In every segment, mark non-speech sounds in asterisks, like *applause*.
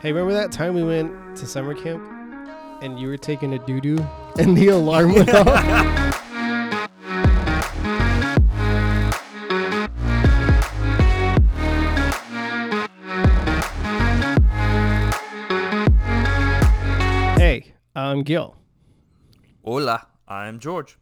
Hey, remember that time we went to summer camp and you were taking a doo doo and the alarm went off? hey, I'm Gil, Hola, I'm George.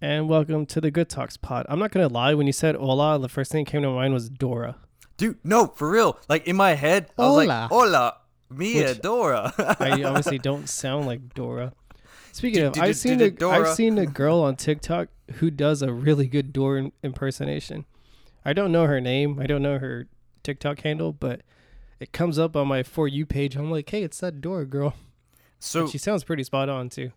and welcome to the Good Talks pod. I'm not gonna lie, when you said hola, the first thing that came to mind was Dora. Dude, no, for real. Like in my head, I was Hola. like, hola, Mia, Which- Dora. *laughs* I obviously *laughs* don't sound like Dora. Speaking of, I've seen a. I've seen a girl on TikTok who does a really good Dora impersonation. I don't know her name. I don't know her TikTok handle, but it comes up on my for you page. I'm like, hey, it's that Dora girl. so she sounds pretty spot on too.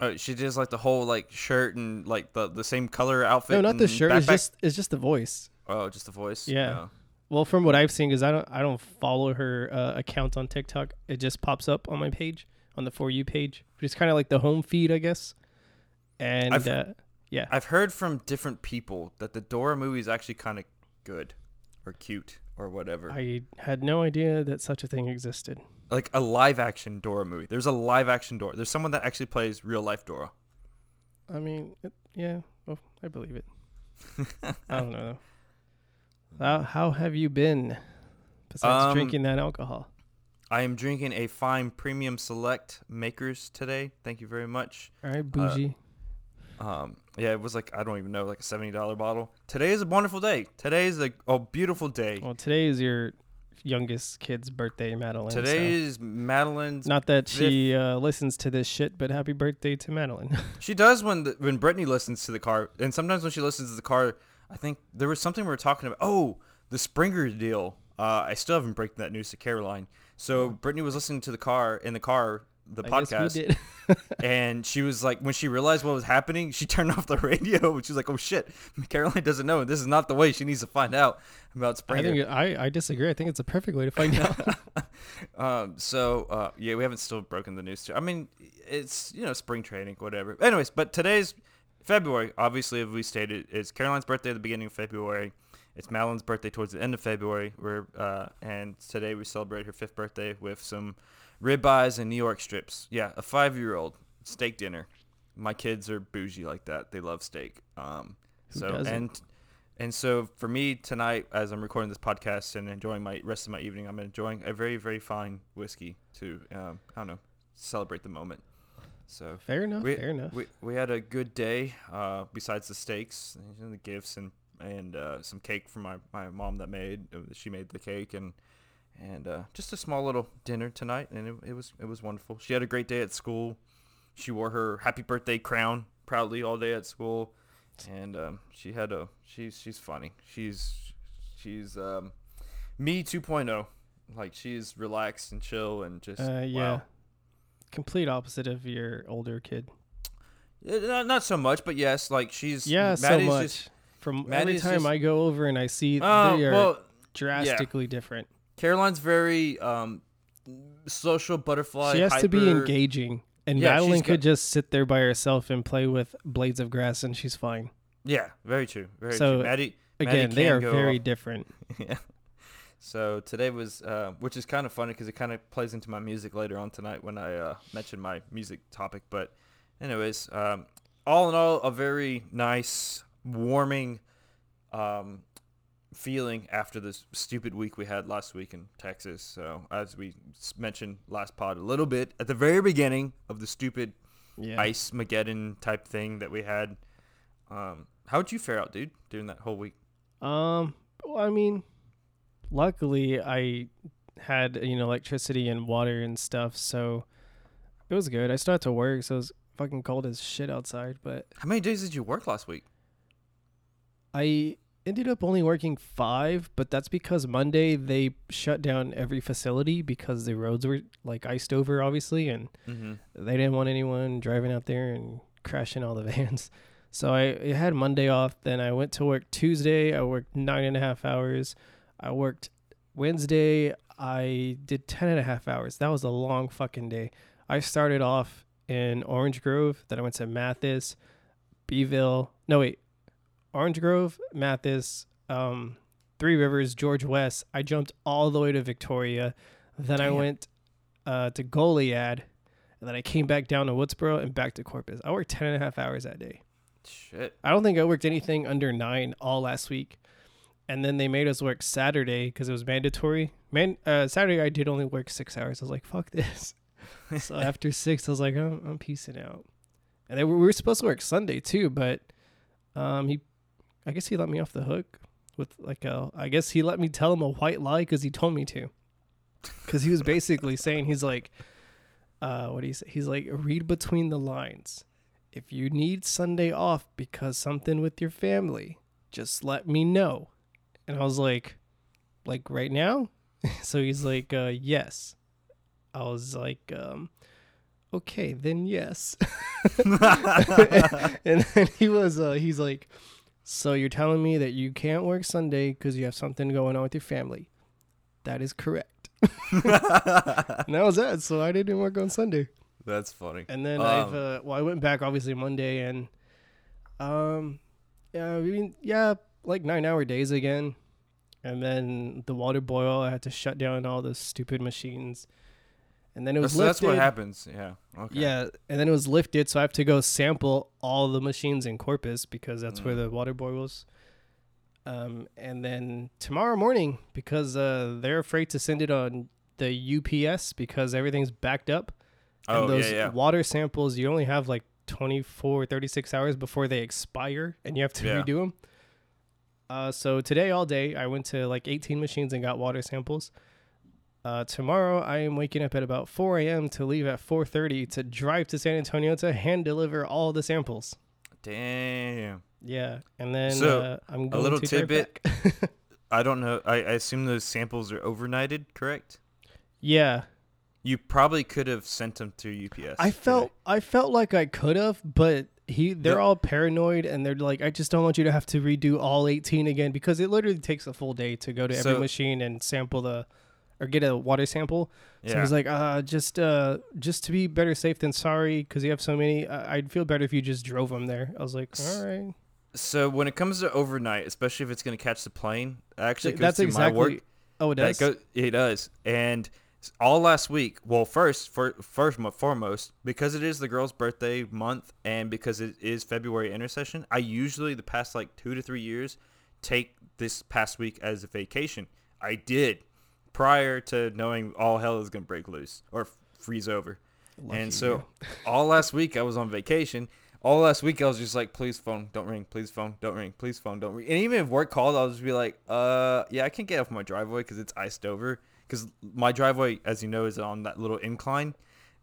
uh, she does like the whole like shirt and like the, the same color outfit. No, not the shirt. It's just it's just the voice. oh, just the voice. Yeah. Well, from what I've seen, because I don't I don't follow her uh, account on TikTok. It just pops up on my page on the for you page, which is kind of like the home feed, I guess. And I've- uh, yeah, I've heard from different people that the Dora movie is actually kind of good or cute or whatever. I had no idea that such a thing existed. like a live action Dora movie. There's a live action Dora. There's someone that actually plays real life Dora. I mean, it, yeah, well, I believe it. *laughs* I don't know. How how have you been besides Um, drinking that alcohol? I am drinking a fine premium select Maker's today. Thank you very much. All right, bougie. Um, yeah, it was like I don't even know, like a seventy dollar bottle. Today is a wonderful day. Today is a, a beautiful day. well, today is your youngest kid's birthday, Madeline. so- Today is Madeline's. Not that she uh, listens to this shit, but happy birthday to Madeline. *laughs* She does when the, when Brittany listens to the car, and sometimes when she listens to the car, I think there was something we were talking about. Oh, the Springer deal. Uh, I still haven't broken that news to Caroline. So Brittany was listening to the car in the car, the I podcast, *laughs* and she was like, when she realized what was happening, she *laughs* turned off the radio. She was like, "Oh shit, *laughs* Caroline doesn't know. This is not the way she needs to find out about Springer." I Springer." think I I disagree. I think it's a perfect way to find out. um, so uh, yeah, we haven't still broken the news. To, I mean, it's you know spring training, whatever. Anyways, but today's February. Obviously, as we stated, it's Caroline's birthday at the beginning of February. It's Madeline's birthday towards the end of February. We're uh, and today we celebrate her fifth birthday with some ribeyes and New York strips. Yeah, a five-year-old steak dinner. My kids are bougie like that. They love steak. Um, so and and so for me tonight, as I'm recording this podcast and enjoying my rest of my evening, I'm enjoying a very very fine whiskey to um, I don't know celebrate the moment. So fair enough. we, fair enough. we we had a good day. Uh, besides the steaks and the gifts and and uh, some cake from my, my mom that made uh, she made the cake and and uh, just a small little dinner tonight and it, it was it was wonderful. She had a great day at school. She wore her happy birthday crown proudly all day at school, and um, she had a she's she's funny. She's she's um, me 2.0. Like she's relaxed and chill and just uh, yeah. wow. Complete opposite of your older kid. Uh, Not, not so much, but yes, like she's Yeah, so much. just- From every time just- I go over and I see Oh they are well, drastically different. Caroline's very um, social butterfly. she has to be engaging, and Yeah, Madeline could got- just sit there by herself and play with blades of grass, and she's fine. Yeah, very true. Very So, true. Maddie, Maddie Again, they are very off. different. *laughs* yeah. So today was, uh, which is kind of funny because it kind of plays into my music later on tonight when I uh, mention my music topic. But, anyways, um, all in all, a very nice, warming um, feeling after this stupid week we had last week in Texas. So, as we mentioned last pod a little bit at the very beginning of the stupid Yeah. ice mageddon type thing that we had. Um, how'd you fare out, dude, during that whole week? Um. Well, I mean, luckily I had you know electricity and water and stuff, so it was good. I still had to work, so it was fucking cold as shit outside. But How many days did you work last week? I ended up only working five, but that's because Monday they shut down every facility because the roads were like iced over, obviously, and Mm-hmm. they didn't want anyone driving out there and crashing all the *laughs* vans. So I, I had Monday off. Then I went to work Tuesday. I worked nine and a half hours. I worked Wednesday. I did ten and a half hours. That was a long fucking day. I started off in Orange Grove. Then I went to Mathis, Beeville. No wait, Orange Grove, Mathis, um, Three Rivers, George West. I jumped all the way to Victoria. Then I went uh, to Goliad, and then I came back down to Woodsboro and back to Corpus. I worked 10 and a half hours that day. Shit. I don't think I worked anything under nine all last week. And then they made us work Saturday because it was mandatory. Man, uh, Saturday I did only work six hours. I was like, fuck this. *laughs* so after six, I was like, I'm, I'm piecing out. And then we were supposed to work Sunday too, but um, he, I guess he let me off the hook with like a. I guess he let me tell him a white lie because he told me to. Because he was basically saying he's like, uh, what do you say? He's like, read between the lines. If you need Sunday off because something with your family, just let me know. And I was like, like right now? *laughs* so he's like, uh, yes. I was like, um, okay, then yes. *laughs* and then he was, uh, he's like, so you're telling me that you can't work Sunday because you have something going on with your family? That is correct. *laughs* and that was that. So I didn't work on Sunday. That's funny. And then Um, I've uh, well, I went back obviously Monday and um yeah, I mean yeah, like nine hour days again. And then the water boil, I had to shut down all the stupid machines. And then it was so that's what happens. Yeah. Okay. Yeah, and then it was lifted, so I have to go sample all the machines in Corpus because that's where Mm. the water boils. Um, and then tomorrow morning, because uh, they're afraid to send it on the UPS because everything's backed up. And Oh, those yeah, yeah. water samples, you only have like 24, 36 hours before they expire and you have to Yeah. redo them. Uh, so today all day, I went to like 18 machines and got water samples. Uh, tomorrow, I am waking up at about 4 a.m. to leave at 4:30 to drive to San Antonio to hand deliver all the samples. Damn. Yeah, and then So, uh, I'm going little to tidbit. *laughs* I don't know. I, I assume those samples are overnighted, correct? yeah, You probably could have sent them to UPS. I today. felt I felt like I could have, but he they're The- all paranoid and they're like, I just don't want you to have to redo all 18 again because it literally takes a full day to go to every So- machine and sample the or get a water sample. So he's like, uh, just uh, just to be better safe than sorry because you have so many. Uh, I'd feel better if you just drove them there. I was like, S- all right. so when it comes to overnight, especially if it's going to catch the plane, actually Th- goes that's exactly. my work. Oh, it That does. go, it does. And all last week, well, first, for, first and foremost, because it is the girl's birthday month and because it is February intercession, I usually, the past like two to three years, take this past week as a vacation. I did prior to knowing all hell is going to break loose or f- freeze over. Lucky and so all last week I was on vacation. All last week I was just like, please phone, don't ring, please phone, don't ring, please phone, don't ring. And even if work called, I'll just be like, uh, yeah, I can't get off my driveway because it's iced over. Because my driveway, as you know, is on that little incline.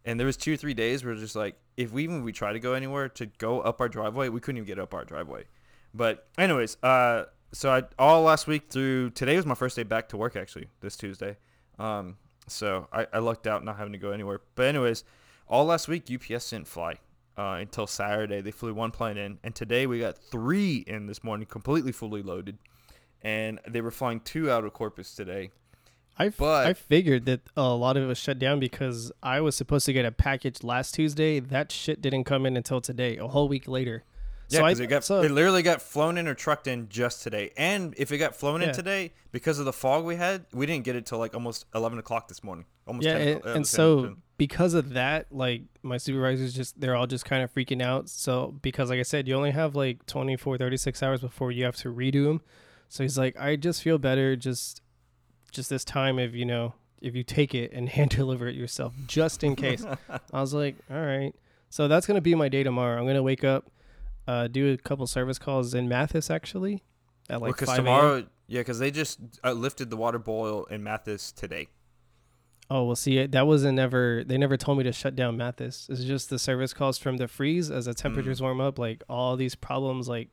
And there was two or three days where just like, if we even we try to go anywhere to go up our driveway, we couldn't even get up our driveway. But anyways, uh, so I all last week through today was my first day back to work actually this Tuesday. Um, so I, I lucked out not having to go anywhere. But anyways, all last week UPS didn't fly uh, until Saturday. They flew one plane in, and today we got three in this morning, completely fully loaded, and they were flying two out of Corpus today. I, f- But- I figured that a lot of it was shut down because I was supposed to get a package last Tuesday. That shit didn't come in until today, a whole week later. Yeah, so because it got so, it literally got flown in or trucked in just today. And if it got flown Yeah. in today, because of the fog we had, we didn't get it till like almost eleven o'clock this morning. Almost yeah, 10 and, o'clock- uh, and so 10. because of that, like my supervisors just they're all just kind of freaking out. So because like I said, you only have like 24, 36 hours before you have to redo them. So he's like, I just feel better just just this time if you know if you take it and *laughs* hand deliver it yourself just in case. *laughs* I was like, all right. So that's gonna be my day tomorrow. I'm gonna wake up, uh, do a couple service calls in Mathis actually, at like because 5 a.m. tomorrow, yeah, because they just uh, lifted the water boil in Mathis today. Oh, well, see, that wasn't never. They never told me to shut down Mathis. It's just the service calls from the freeze as the temperatures warm up. Like all these problems, like,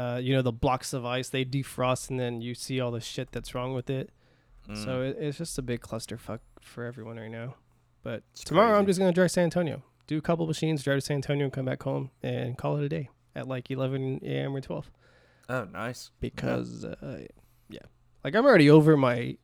uh, you know, the blocks of ice they defrost, and then you see all the shit that's wrong with it. Mm. So it, it's just a big clusterfuck for everyone right now. But It's tomorrow I'm just gonna drive to San Antonio, do a couple machines, drive to San Antonio, and come back home and call it a day at like 11 a.m. or 12 oh, nice. because uh, yeah like i'm already over my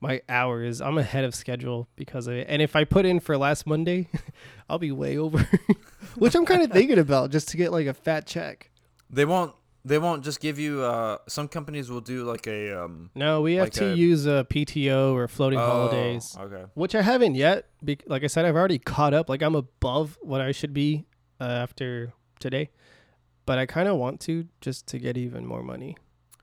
my hours i'm ahead of schedule because of it and if i put in for last monday *laughs* i'll be way over *laughs* which i'm kind of *laughs* thinking about just to get like a fat check They won't. They won't just give you. Uh, some companies will do like a. Um, No, we have Like to a- use a PTO or floating oh, holidays, Okay. which I haven't yet. Be- like I said, I've already caught up. Like I'm above what I should be uh, after today, but I kind of want to just to get even more money.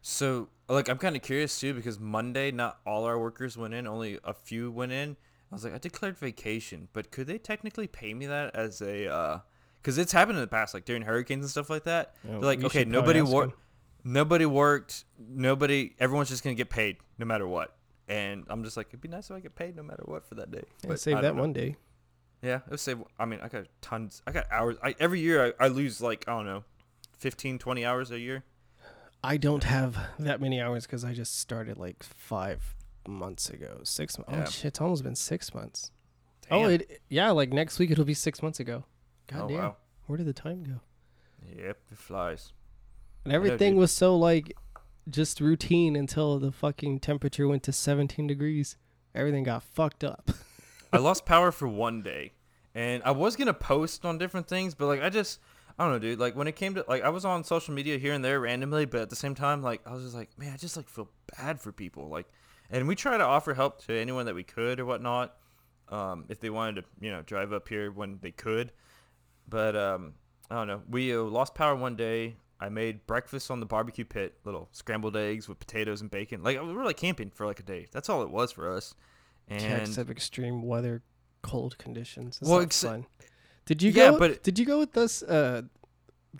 So, like, I'm kind of curious too because Monday, not all our workers went in, only a few went in. I was like, I declared vacation, but could they technically pay me that as a? Because it's happened in the past, like during hurricanes and stuff like that. Know, They're like, okay, nobody worked. Nobody worked. Nobody. Everyone's just gonna get paid no matter what. And I'm just like, it'd be nice if I get paid no matter what for that day. Yeah, But save that know. one day. Yeah, it would save. I mean, I got tons. I got hours. I every year I, I lose like I don't know, 15, 20 hours a year. I don't have that many hours because I just started like five months ago. Six months. Yeah. Oh shit! It's almost been six months. Oh, Damn. Oh, it yeah. Like next week it'll be six months ago. God oh damn. wow. Where did the time go? Yep, it flies. And everything was so like just routine until the fucking temperature went to 17 degrees. Everything got fucked up. *laughs* I lost power for one day, and I was gonna post on different things, but like I just I don't know, dude. Like when it came to like I was on social media here and there randomly, but at the same time, like I was just like, man, I just like feel bad for people. Like, and we try to offer help to anyone that we could or whatnot, um, if they wanted to, you know, drive up here when they could. But um, I don't know. We uh, lost power one day. I made breakfast on the barbecue pit, little scrambled eggs with potatoes and bacon. Like we were like camping for like a day. That's all it was for us. And Text of extreme weather, cold conditions. It's Well, ex- fun. Did you Yeah, go? but- did you go with us uh,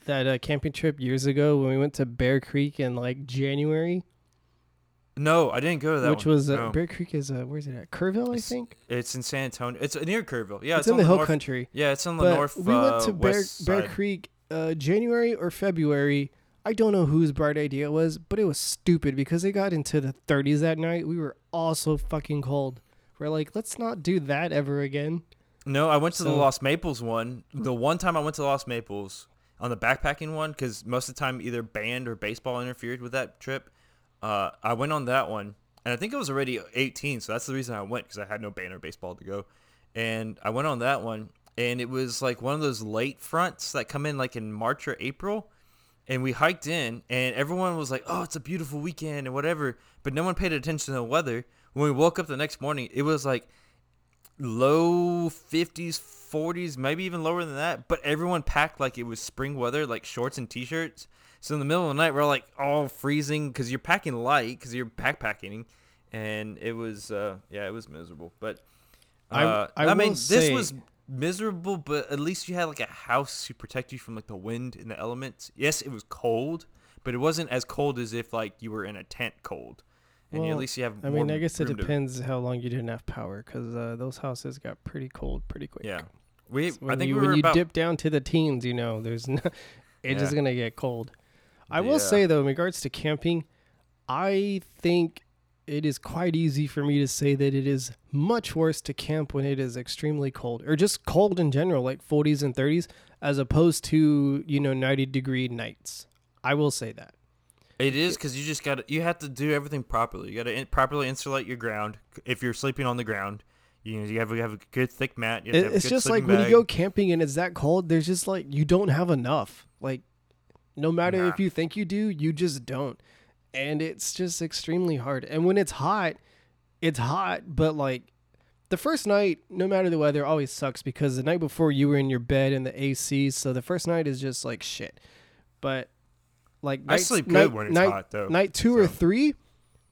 that uh, camping trip years ago when we went to Bear Creek in like January? No, I didn't go to that which one. was uh, No. Bear Creek is uh, where's it at? Kerrville, I It's- think. It's in San Antonio. It's near Kerrville. Yeah, it's, it's, in the hill north, country. Yeah, it's on the But north. we went uh, to Bear Bear. Creek uh, January or February. I don't know whose bright idea it was, but it was stupid because it got into the 30s that night. We were all so fucking cold. We're like, let's not do that ever again. No, I went to the Lost Maples one. The one time I went to Lost Maples on the backpacking one, because most of the time either band or baseball interfered with that trip. Uh, I went on that one, and I think I was already 18, so that's the reason I went because I had no banner baseball to go. And I went on that one, and it was like one of those late fronts that come in like in March or April. And we hiked in, and everyone was like, "Oh, it's a beautiful weekend and whatever," but no one paid attention to the weather. When we woke up the next morning, it was like low 50s, 40s, maybe even lower than that. But everyone packed like it was spring weather, like shorts and t-shirts. So in the middle of the night, we're like all freezing because you're packing light because you're backpacking, and it was uh, yeah, it was miserable. But I- uh, I I, mean, will this was miserable, but at least you had like a house to protect you from like the wind and the elements. Yes, it was cold, but it wasn't as cold as if like you were in a tent cold. And you, at Well, least you have. I mean, I guess it room to- depends how long you didn't have power because uh, those houses got pretty cold pretty quick. Yeah, we. So when I think you, we when you about. dip down to the teens, you know, there's no, *laughs* it's just gonna get cold. I will Yeah. say though, in regards to camping, I think it is quite easy for me to say that it is much worse to camp when it is extremely cold or just cold in general, like 40s and 30s, as opposed to you know 90 degree nights. I will say that. It is because you just got to you have to do everything properly. You got to in, properly insulate your ground. If you're sleeping on the ground, you you have to have a good thick mat. You have to have it's just like sleeping when you go camping and it's that cold, there's just like you don't have enough. Like no matter Nah. if you think you do, you just don't. And it's just extremely hard. And when it's hot, it's hot, but like the first night, no matter the weather, always sucks because the night before you were in your bed in the AC, so the first night is just like shit. But like I nights- sleep good night, when it's night, hot though. night two or three,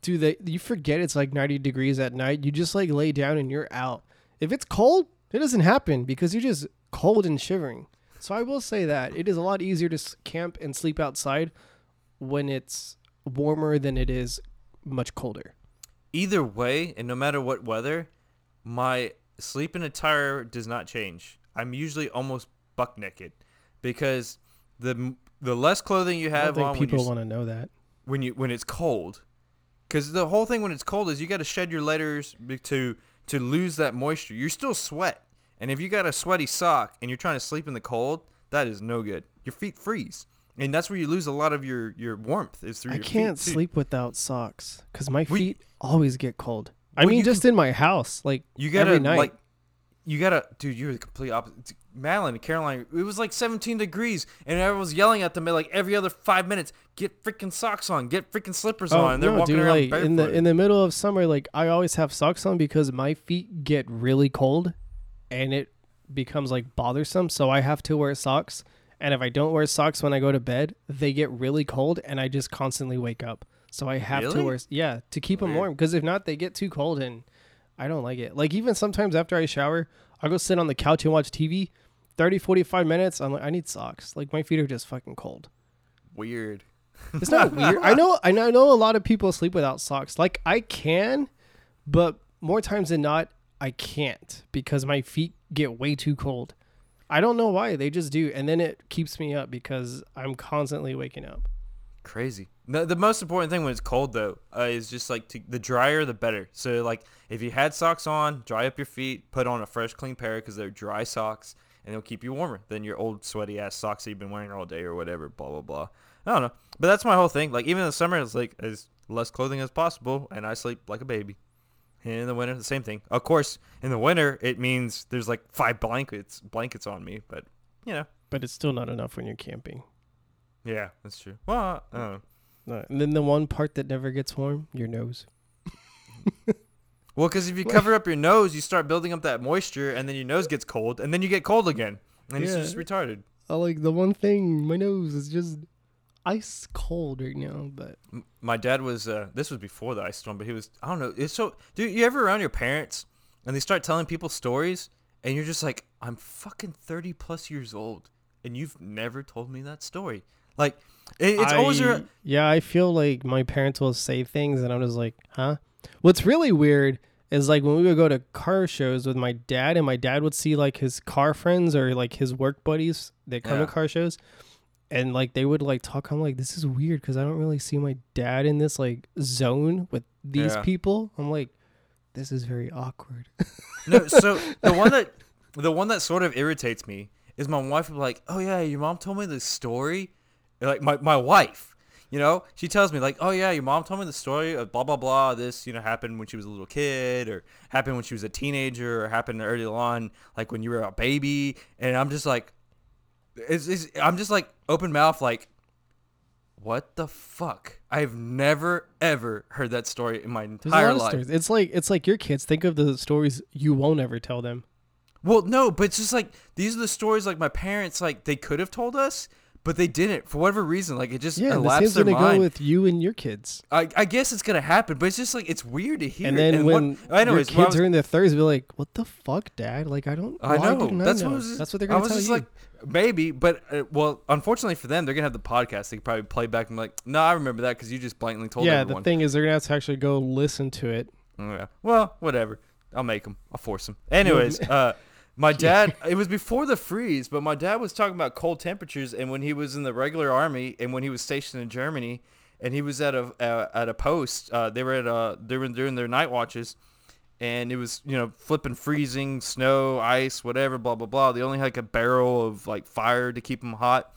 do they you forget it's like 90 degrees at night. You just like lay down and you're out. If it's cold, it doesn't happen because you're just cold and shivering. So I will say that it is a lot easier to s- camp and sleep outside when it's warmer than it is much colder. Either way, and no matter what weather, my sleeping attire does not change. I'm usually almost buck naked because the the less clothing you I have think on people want to know that. when you when it's cold, because the whole thing when it's cold is you got to shed your layers to to lose that moisture. You're still sweat, and if you got a sweaty sock and you're trying to sleep in the cold, that is no good. Your feet freeze, and that's where you lose a lot of your your warmth is through I your can't feet, sleep without socks because my We- feet always get cold. I Well, mean, just in my house, like You gotta every night. like, you gotta, dude. You're the complete opposite. Madeline and Caroline, it was like 17 degrees, and everyone was yelling at them like every other five minutes, "Get freaking socks on, get freaking slippers oh, on." And they're walking dude, around like in the in the middle of summer, like I always have socks on because my feet get really cold, and it becomes like bothersome. So I have to wear socks, and if I don't wear socks when I go to bed, they get really cold, and I just constantly wake up. So I have Really? to wear yeah to keep them warm because if not, they get too cold, and I don't like it. Like even sometimes after I shower, I'll go sit on the couch and watch TV. 30 45 minutes i'm like i need socks like my feet are just fucking cold Weird. it's not *laughs* weird. I know. I know. I know a lot of people sleep without socks. Like I can, but more times than not, I can't because my feet get way too cold. I don't know why. They just do, and then it keeps me up because I'm constantly waking up. Crazy. The most important thing when it's cold though uh, is just like to, the drier the better. So like if you had socks on, dry up your feet, put on a fresh clean pair because they're dry socks and they'll keep you warmer than your old sweaty ass socks that you've been wearing all day or whatever. Blah blah blah. I don't know, but that's my whole thing. Like even in the summer, it's like as less clothing as possible, and I sleep like a baby. And in the winter, the same thing. Of course, in the winter, it means there's like five blankets blankets on me, but you know, But it's still not enough when you're camping. yeah, that's true. Well, I don't know. No. And then the one part that never gets warm, your nose. *laughs* Well, because if you cover up your nose, you start building up that moisture, and then your nose gets cold, and then you get cold again, and it's Yeah. just retarded. I like the one thing. My nose is just ice cold right now. But My dad was. Uh, this was before the ice storm, but he was. I don't know. It's so. Dude, you ever around your parents, and they start telling people stories, and you're just like, I'm fucking thirty plus years old, and you've never told me that story. Like, it, it's always. I- A, yeah i feel like my parents will say things and i'm just like huh what's really weird is like when we would go to car shows with my dad and my dad would see like his car friends or like his work buddies that come Yeah. to car shows and like they would like talk i'm like this is weird because i don't really see my dad in this like zone with these Yeah. people i'm like this is very awkward No, so *laughs* the one that the one that sort of irritates me is my wife like, "Oh yeah, your mom told me this story." Like my my wife, you know, she tells me like, "Oh yeah, your mom told me the story of blah blah blah. This you know happened when she was a little kid, or happened when she was a teenager, or happened early on, like when you were a baby." And I'm just like, it's, it's, I'm just like open mouth, like, what the fuck? I've never ever heard that story in my entire life. it's like it's like your kids think of the stories you won't ever tell them Well, no, but it's just like these are the stories like my parents like they could have told us, but they didn't for whatever reason. Like it just yeah the elapsed same's their gonna mind. go with you and your kids I, I guess it's gonna happen, but it's just like it's weird to hear. And then when what, anyways, your kids was- are in their thirties, be like, "What the fuck, Dad? Like, I don't. I know I that's know? what was, that's what they're gonna I was tell just you." like maybe, but uh, well, unfortunately for them, they're gonna have the podcast. They could probably play back and be like, no, I remember that because you just blatantly told yeah, everyone. the thing is, they're gonna have to actually go listen to it. Oh, yeah. Well, whatever. I'll make them. I'll force them. Anyways, *laughs* uh, my *laughs* dad. It was before the freeze, but my dad was talking about cold temperatures, and when he was in the regular army, and when he was stationed in Germany, and he was at a uh, at a post. Uh, they were at uh they were doing their night watches, and it was you know flipping freezing snow, ice, whatever, blah blah blah. They only had like a barrel of like fire to keep them hot.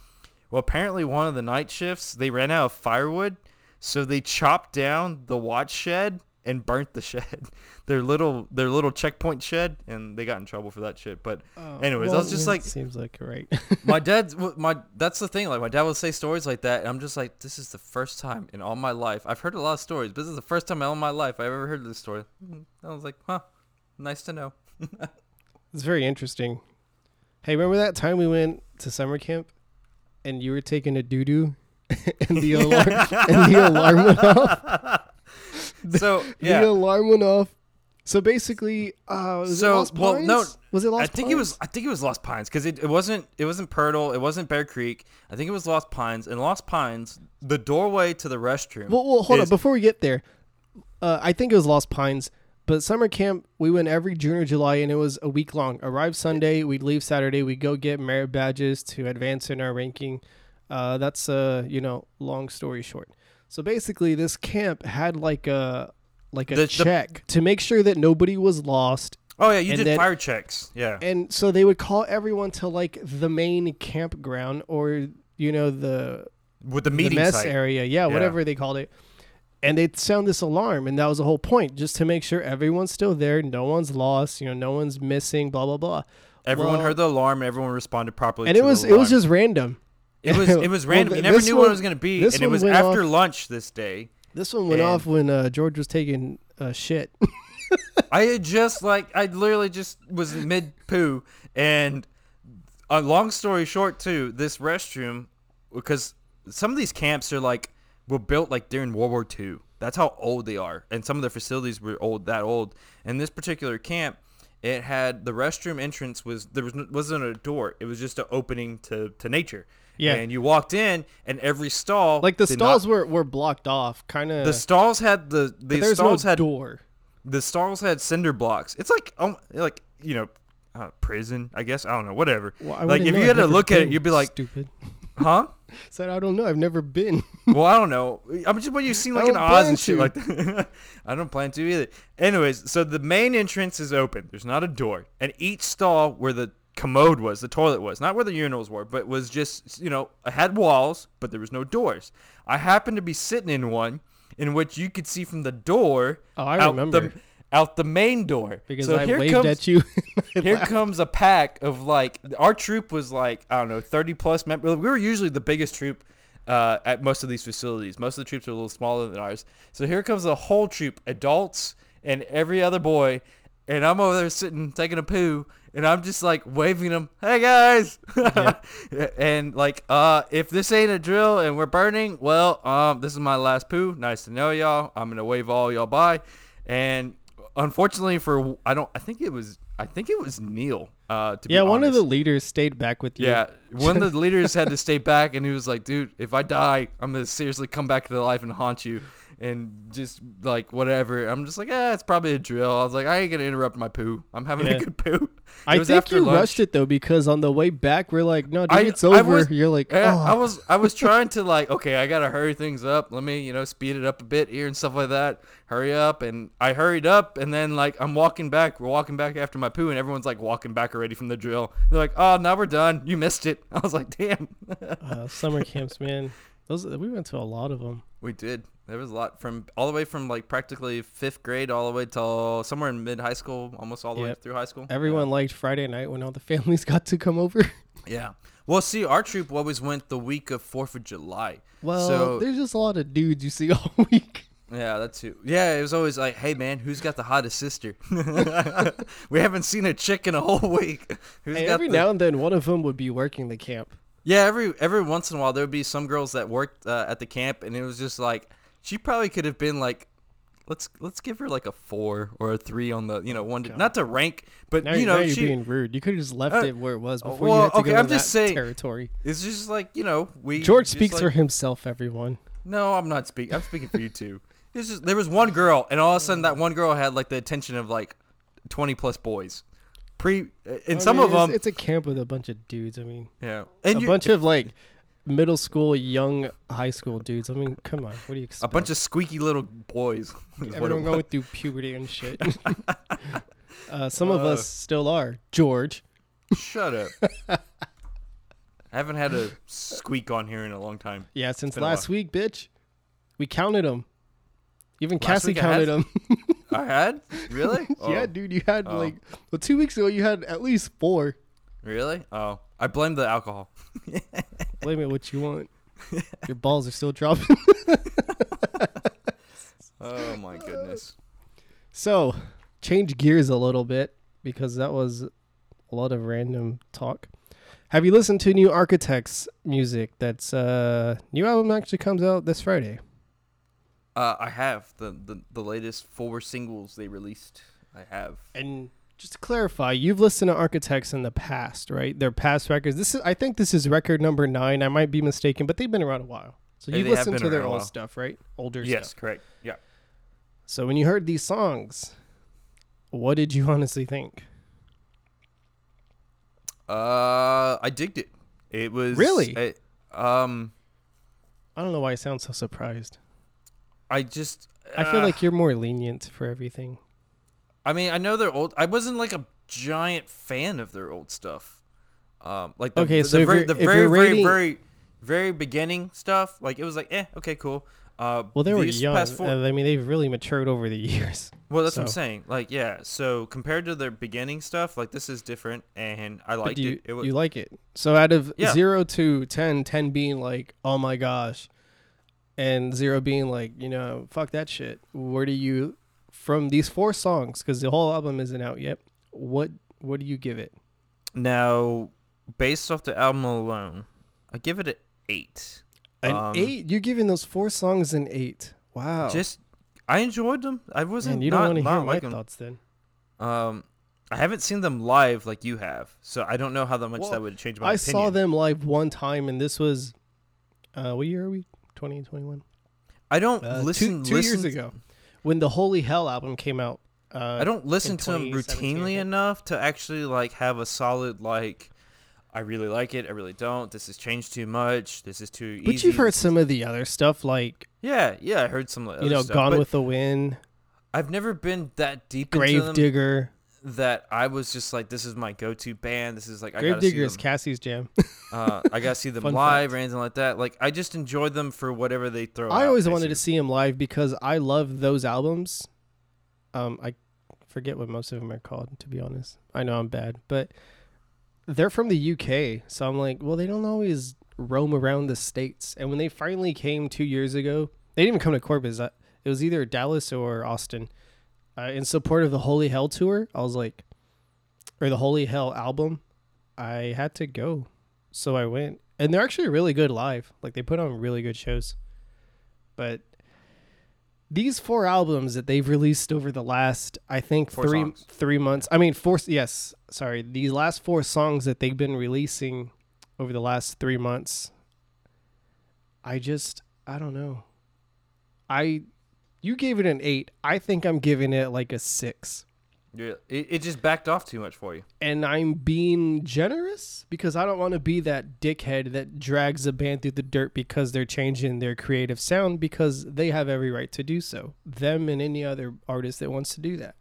Well, apparently one of the night shifts they ran out of firewood, so they chopped down the watch shed and burnt the shed, *laughs* their little their little checkpoint shed, and they got in trouble for that shit. But anyways, I was just like, seems like right. *laughs* my dad's *laughs* my that's the thing. Like my dad would say stories like that, and I'm just like, this is the first time in all my life I've heard a lot of stories, but this is the first time in all my life I've ever heard this story. Mm, I was like, huh, nice to know. it's very interesting. Hey, remember that time we went to summer camp, and you were taking a doo doo, and the alarm and the alarm went off. *laughs* So The alarm went off. So basically, uh, was it So, Lost well, Pines? no, was it Lost I think it was I think it was Lost Pines because it, it wasn't it wasn't Purtle, it wasn't Bear Creek. I think it was Lost Pines. And Lost Pines, the doorway to the restroom. Well, well hold on. Before we get there, uh, I think it was Lost Pines. But summer camp, we went every June or July, and it was a week long. Arrive Sunday, we'd leave Saturday. We'd go get merit badges to advance in our ranking. Uh, that's uh, you know, long story short. So basically, this camp had like a like a The- the- check to make sure that nobody was lost, oh yeah, you did then- fire checks. Yeah. and so they would call everyone to like the main campground or you know the With the the meeting mess site. area, yeah, Yeah. whatever they called it. and they'd sound this alarm, and that was the whole point, just to make sure everyone's still there, no one's lost, you know, no one's missing, blah blah blah. Everyone Well- heard the alarm. Everyone responded properly. And to it was the it was just random. It was it was *laughs* random. th- you never knew what it was gonna be, this and it was after off- lunch this day. This one went off when uh, George was taking a shit. *laughs* I had just like I literally just was mid poo, and a long story short too, this restroom because some of these camps are like were built like during World War II. That's how old they are, and some of the facilities were old that old. And this particular camp, it had the restroom entrance was there was wasn't a door; it was just an opening to to nature. Yeah. and you walked in, and every stall like the stalls not- were, were blocked off, kind of. the stalls had the the there's no stalls had door. the stalls had cinder blocks. It's like um, like you know, uh, prison. I guess I don't know. Whatever. Well, like if know, you I've had to look at it, you'd be like, stupid. huh? *laughs* Said I don't know. I've never been. *laughs* well, I don't know. I'm just when you seem like an Oz and shit to. like that. *laughs* I don't plan to either. Anyways, so the main entrance is open. There's not a door, and each stall where the commode was, the toilet was, not where the urinals were, but was just you know, it had walls, but there was no doors. I happened to be sitting in one in which you could see from the door. Oh, I out remember. the out the main door because so I here waved comes, at you. *laughs* here comes a pack of like our troop was like I don't know 30 plus members. We were usually the biggest troop uh, at most of these facilities. Most of the troops are a little smaller than ours. So here comes a whole troop, adults and every other boy, and I'm over there sitting taking a poo, and I'm just like waving them, "Hey guys!" *laughs* and like, uh, if this ain't a drill and we're burning, well, um, this is my last poo. Nice to know y'all. I'm gonna wave all y'all bye, and unfortunately for I don't I think it was I think it was Neil. Uh, to be yeah, one of the leaders stayed back with you. Yeah, one of the *laughs* leaders had to stay back, and he was like, "Dude, if I die, I'm gonna seriously come back to life and haunt you, and just like whatever." I'm just like, "Ah, it's probably a drill." I was like, "I ain't gonna interrupt my poo. I'm having Yeah. a good poo." *laughs* I think you lunch. rushed it though because on the way back we're like, no, dude, I- it's over. was- You're like, oh. I was I was trying to like, okay, I gotta hurry things up. Let me, you know, speed it up a bit here and stuff like that. Hurry up, and I hurried up, and then like I'm walking back. We're walking back after my poo, and everyone's like walking back already from the drill. They're like, "Oh, now we're done. You missed it." *laughs* I was like, "Damn." uh, summer *laughs* camps, man. Those we went to a lot of them. We did. There was a lot from all the way from like practically fifth grade all the way till somewhere in mid high school, almost all the way through high school. Everyone liked Friday night when all the *laughs* families got to come over. Yeah. yeah. Well, see, our troop always went the week of Fourth of July. Well, So- there's just a lot of dudes you see *laughs* all week. Yeah, that's it. Yeah, it was always like, "Hey, man, who's got the hottest sister?" *laughs* we haven't seen a chick in a whole week. Who's Hey, got every the- now and then, one of them would be working the camp. Yeah, every every once in a while there would be some girls that worked uh, at the camp, and it was just like she probably could have been like, let's let's give her like a four or a three on the you know one to, not to rank, but Now, you know are she being rude. You could have just left Uh, it where it was before well, you had to okay, go I'm just saying- territory. it's just like you know we George speaks like- for himself. Everyone. No, I'm not speaking. I'm speaking for you too. It's just there was one girl, and all of a sudden that one girl had like the attention of like twenty plus boys. Pre and I some mean, of it's- them, it's a camp with a bunch of dudes. I mean, yeah, and a you, bunch of like middle school, young high school dudes. I mean, come on, what do you expect? a bunch of squeaky little boys. *laughs* everyone going through puberty and shit. *laughs* *laughs* uh, some of Uh. us still are. George. Shut up. I haven't had a squeak on here in a long time. Yeah, since last week, bitch. We counted them. Even Last Cassie counted them. I had really? *laughs* yeah, Oh, dude, you had Oh. like well, two weeks ago you had at least four. Really? Oh, I blame the alcohol. *laughs* Blame it what you want. *laughs* Your balls are still dropping. Oh my goodness. So, change gears a little bit because that was a lot of random talk. Have you listened to new Architects music? That's uh new album actually comes out this Friday. Uh, I have the, the the latest four singles they released. I have. And just to clarify, you've listened to Architects in the past, right? Their past records. This is I think this is record number 9. I might be mistaken, but they've been around a while. So you've they listened to their old stuff, right? Older stuff. Yes, stuff. correct. Yeah. So when you heard these songs, what did you *laughs* honestly think? Uh, I digged it. It was Really? I- um, I don't know why I sound so surprised. I just. I feel uh, like you're more lenient for everything. I mean, I know they're old. I wasn't like a giant fan of their old stuff. Um, like the, Okay, the, so the very, the very, you're very, rating- very, very beginning stuff. Like it was like, eh, okay, cool. Uh, Well, they were young. four- I mean, they've really matured over the *laughs* years. well, that's what I'm saying. Like, yeah. So compared to their beginning stuff, like this is different, and I liked you, it. It was you like it. So out of Yeah. 0 to 10, 10 being like, oh my gosh, and 0 being like, you know, fuck that shit. Where do you, from these four songs, because the whole album isn't out yet, what what do you give it? now based off the album alone. I give it an eight. An Um, eight? You're giving those four songs an eight. Wow. Just I enjoyed them. I wasn't. Man, you don't want to hear my thoughts then. Um, I haven't seen them live like you have, so I don't know how that much Well, that would change my I opinion. saw them live one time, and this was, uh, what year are we? 2021? I don't Uh, listen. two, two listen, years ago, when the Holy Hell album came out. Uh, I don't listen to them routinely enough to actually like have a solid like. I really like it. I really don't. This has changed too much. This is too easy. But you've heard some of the other stuff, like Yeah, yeah. I heard some. you know, stuff, Gone with the Wind, I've never been that deep into Grave them Digger. That I was just like, this is my go-to band. This is like I gotta Grave Digger see is. Cassie's jam. uh, I gotta see *laughs* them live fact. or anything like that. Like I just enjoyed them for whatever they throw. I out, always wanted to see them live because I love those albums. Um, I forget what most of them are called. To be honest, I know I'm bad, but they're from the UK, so I'm like, well, they don't always roam around the states. And when they finally came two years ago, they didn't even come to Corpus. Uh, It was either Dallas or Austin. Uh, in support of the Holy Hell tour, I was like, or the Holy Hell album, I had to go, so I went, and they're actually really good live. Like they put on really good shows. But these four albums that they've released over the last, I think Four three songs. three months. I mean, four. Yes, sorry. These last four songs that they've been releasing over the last three months. I just, I don't know. I, you gave it an eight. I think I'm giving it like a six. Yeah, it, it just backed off too much for you. and I'm being generous because I don't want to be that dickhead that drags a band through the dirt because they're changing their creative sound because they have every right to do so. Them and any other artist that wants to do that.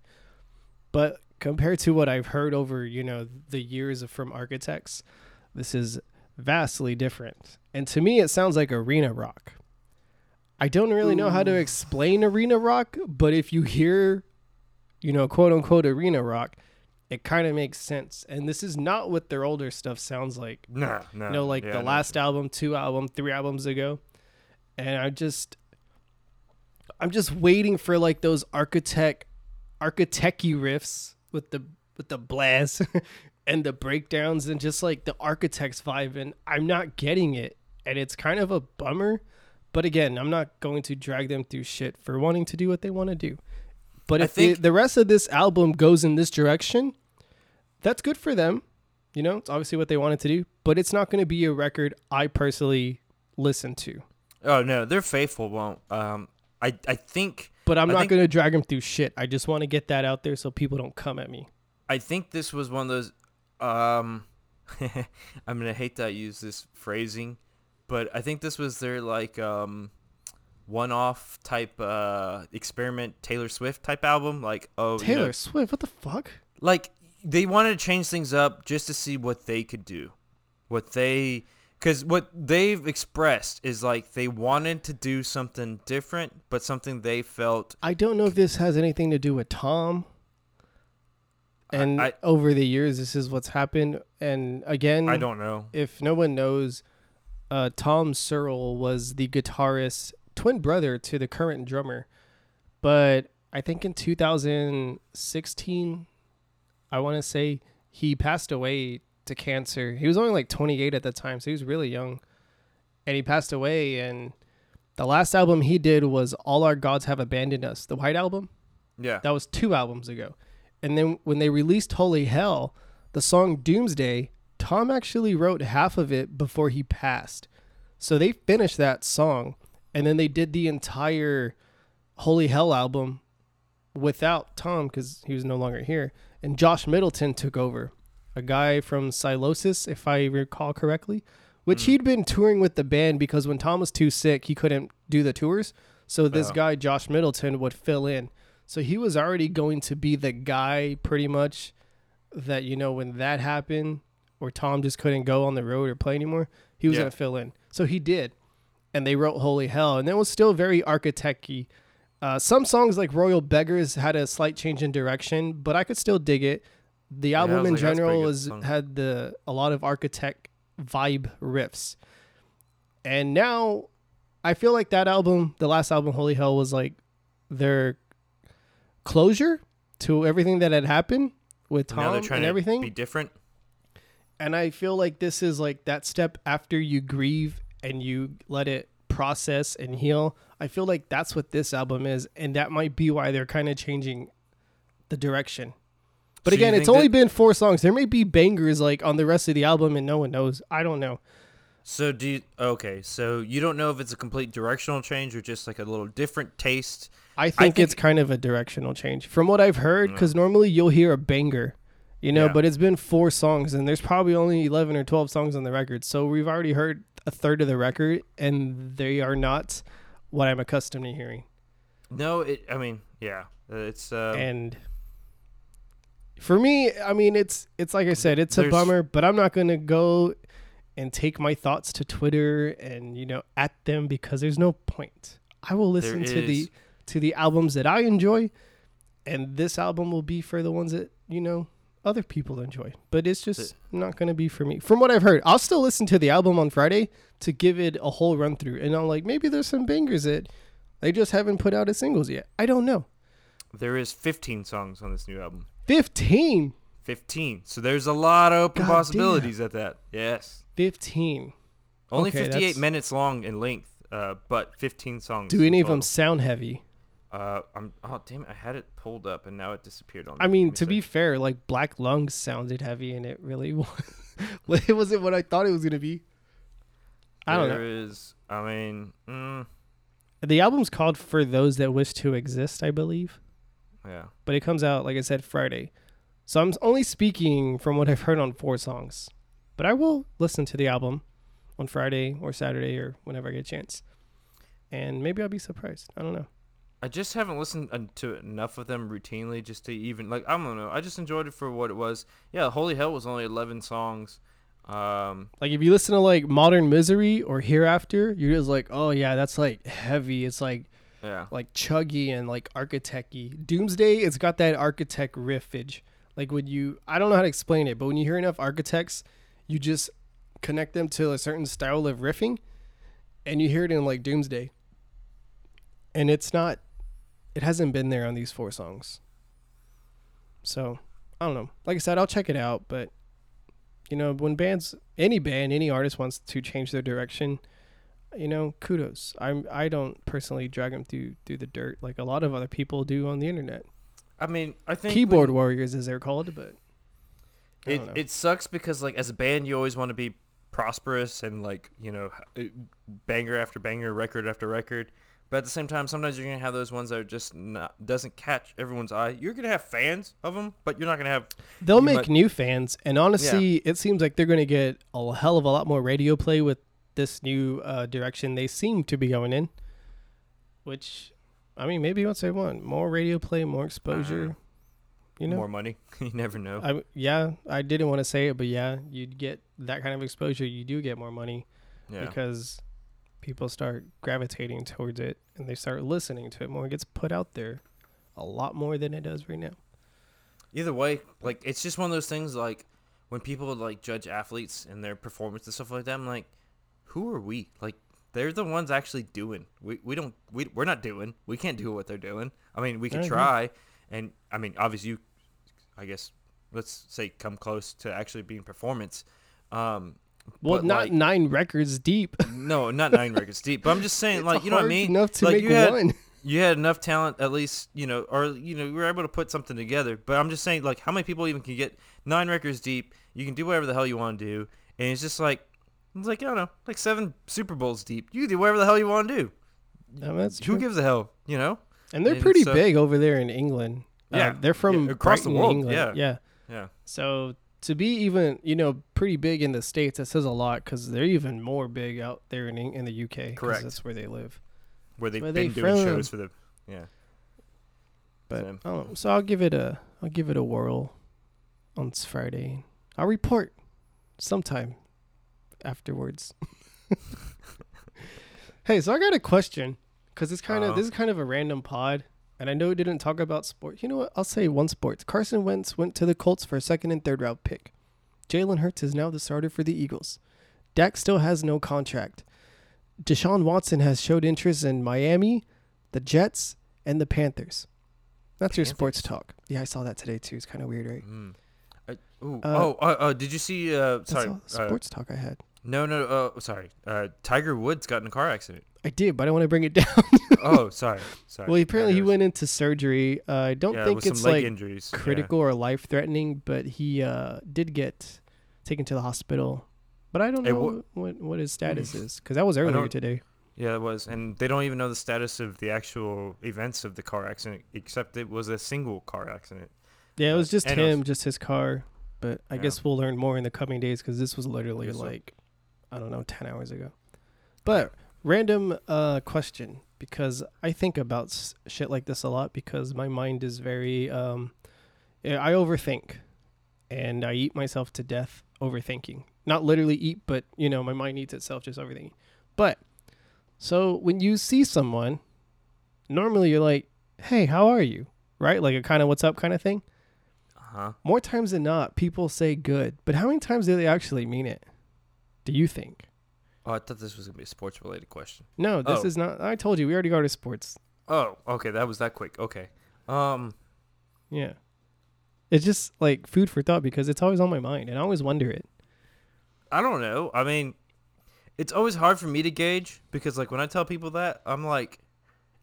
But compared to what I've heard over, you know, the years of from architects, this is vastly different. And to me it sounds like arena rock. I don't really know how to explain arena rock, but if you hear you know, quote unquote arena rock, it kind of makes sense. And this is not what their older stuff sounds like. No, no. You know, like yeah, the no. last album, two album, three albums ago. And I just I'm just waiting for like those architect architecty riffs with the with the blast *laughs* and the breakdowns and just like the architect's vibe and I'm not getting it. And it's kind of a bummer. But again, I'm not going to drag them through shit for wanting to do what they want to do. But if the, think- the rest of this album goes in this direction, that's good for them. You know, it's obviously what they wanted to do, but it's not going to be a record I personally listen to. Oh no, they're faithful. Won't. Um, I I think But I'm I not going to drag them through shit. I just want to get that out there so people don't come at me. I think this was one of those. Um, *laughs* I'm gonna hate that I use this phrasing, but I think this was their like um, one-off type uh experiment Taylor Swift type album. Like oh you know, Taylor Swift, what the fuck? like they wanted to change things up just to see what they could do, what they. Because what they've expressed is like they wanted to do something different, but something they felt I don't know if this has anything to do with Tom. I- And I- over the years, this is what's happened. And again, I don't know. if no one knows, uh, Tom Searle was the guitarist, twin brother to the current drummer. But I think in 2016, I want to say he passed away to cancer. He was only like 28 at the time, so he was really young. And he passed away. And the last album he did was All Our Gods Have Abandoned Us, the White Album. Yeah. That was two albums ago. And then when they released Holy Hell, the song Doomsday, Tom actually wrote half of it before he passed. So they finished that song and then they did the entire Holy Hell album without Tom because he was no longer here. And Josh Middleton took over, a guy from Sylosis, if I recall correctly, which hmm. he'd been touring with the band because when Tom was too sick, he couldn't do the tours. So this Yeah. guy, Josh Middleton, would fill in. So he was already going to be the guy pretty much that, you know, when that happened or Tom just couldn't go on the road or play anymore, he was Yeah. going to fill in. So he did. and they wrote Holy Hell, and it was still very architecty. Uh, some songs like Royal Beggars had a slight change in direction, but I could still dig it. The album was in like, general was had the a lot of architect vibe riffs, and now I feel like that album, the last album, Holy Hell, was like their closure to everything that had happened with now they're Tom trying and to everything. be different. And I feel like this is like that step after you grieve and you let it process and heal. I feel like that's what this album is, and that might be why they're kind of changing the direction. But So again, it's only been four songs. There may be bangers like on the rest of the album, and no one knows. I don't know. So do you, okay? So you don't know if it's a complete directional change or just like a little different taste. I think, think- it's kind of a directional change from what I've heard. Mm. Because normally you'll hear a banger, you know, Yeah. but it's been four songs, and there's probably only eleven or twelve songs on the record. So we've already heard a third of the record, and they are not what I'm accustomed to hearing. No, it. I mean, yeah, it's. Uh, and for me, I mean, it's it's like I said, it's a bummer, but I'm not gonna go and take my thoughts to Twitter and you know at them because there's no point. I will listen to the to the albums that I enjoy, and this album will be for the ones that you know other people enjoy. But it's just not gonna be for me. From what I've heard, I'll still listen to the album on Friday to give it a whole run through, and I'm like, maybe there's some bangers that they just haven't put out as singles yet. I don't know. there is 15 songs on this new album. Fifteen. 15. So there's a lot of open God possibilities at that. Yes. 15. Only Okay, 58 that's- minutes long in length, uh, but 15 songs. Do any of them sound heavy? Uh, I'm. Oh damn! it, I had it pulled up and now it disappeared on. I mean, me to be fair, like Black Lungs sounded heavy and it really *laughs* was. it wasn't what I thought it was going to be. I don't There know. is- I mean, mm, The album's called For Those That Wish to Exist, I believe. yeah. But it comes out, like I said, Friday. So I'm only speaking from what I've heard on four songs. But I will listen to the album on Friday or Saturday or whenever I get a chance. And maybe I'll be surprised. I don't know. I just haven't listened to enough of them routinely just to even like I don't know. I just enjoyed it for what it was. Yeah, Holy Hell was only 11 songs. Um, Like if you listen to like Modern Misery or Hereafter, you're just like, oh yeah, that's like heavy. It's like yeah. like chuggy and like architecty. Doomsday, it's got that architect riffage. Like when you, I don't know how to explain it, but when you hear enough architects, you just connect them to a certain style of riffing, and you hear it in like Doomsday. And it's not, it hasn't been there on these four songs. So I don't know. Like I said, I'll check it out, but you know, when bands, any band, any artist wants to change their direction, you know, kudos. I'm I don't personally drag them through through the dirt like a lot of other people do on the internet. I mean, I think Keyboard warriors, as they're called, but it it sucks because like as a band you always want to be prosperous and like you know banger after banger, record after record. But at the same time, sometimes you're gonna have those ones that are just not doesn't catch everyone's eye. You're gonna have fans of them, but you're not gonna have they'll make might- new fans. And honestly, it seems like they're going to get a hell of a lot more radio play with this new uh, direction they seem to be going in. Which, I mean, maybe once they want more radio play, more exposure. You know, more money. *laughs* you never know. I yeah, I didn't want to say it, but yeah, you'd get that kind of exposure. You do get more money. yeah. because people start gravitating towards it and they start listening to it more. It gets put out there a lot more than it does right now. Either way, like it's just one of those things. Like when people like judge athletes and their performance and stuff like that, I'm like, who are we? Like they're the ones actually doing. We we don't we we're not doing. We can't do what they're doing. I mean, we can try, and I mean, obviously, you, I guess, let's say come close to actually being performance. Um, Well, but, not like, nine records deep. *laughs* no, not nine records deep, but I'm just saying, like, you know what I mean? Enough to like make you had, one. *laughs* you had enough talent at least you know or you know you were able to put something together but i'm just saying like how many people even can get nine records deep you can do whatever the hell you want to do and it's just like it's like i don't know like seven super bowls deep you can do whatever the hell you want to do No, that's who true. gives a hell you know and they're and pretty so- big over there in England. Uh, Yeah, they're from yeah, across the world, England. yeah. yeah. yeah So to be even, you know, pretty big in the states, that says a lot because they're even more big out there in in the UK. Correct. That's where they live. where they've Where been they doing from? shows for the yeah But Same. I. So I'll give it a I'll give it a whirl on Friday. I'll report sometime afterwards. *laughs* Hey, so I got a question because it's kind of Uh-oh. this is kind of a random pod, and I know it didn't talk about sports. You know what? I'll say one sports. Carson Wentz went to the Colts for a second and third round pick. Jalen Hurts is now the starter for the Eagles. Dak still has no contract. Deshaun Watson has showed interest in Miami, the Jets, and the Panthers. That's your sports talk. Yeah, I saw that today too. It's kind of weird, right? Mm. I, ooh, Uh, oh, uh, uh, did you see? Uh, sorry. uh, sports talk I had. no, no. Uh, sorry. Uh, Tiger Woods got in a car accident. I did, but I want to bring it *laughs* down. oh, sorry. Sorry. well, apparently he went into surgery. Uh, I don't yeah, think it's like injuries. yeah. critical or life threatening, but he uh, did get taken to the hospital. But I don't know wha- what what his status is because that was earlier today. Yeah, it was, and they don't even know the status of the actual events of the car accident, except it was a single car accident. Yeah, it was just anyways. him, just his car. But I Yeah. guess we'll learn more in the coming days because this was literally so. like I don't know, ten hours ago. But random uh, question because I think about s- shit like this a lot because my mind is very um, I overthink and I eat myself to death overthinking. Not literally eat, but you know, my mind eats itself just overthinking. But so when you see someone, normally you're like, "Hey, how are you?" Right? Like a kind of "What's up?" kind of thing. Huh? More times than not, people say good, but how many times do they actually mean it? Do you think? Oh, I thought this was gonna be a sports related question. No, this Oh. is not. I told you we already got to sports. Oh, okay, that was that quick. Okay. Um, Yeah, it's just like food for thought because it's always on my mind, and I always wonder it. I don't know. I mean, it's always hard for me to gauge because, like, when I tell people that, I'm like,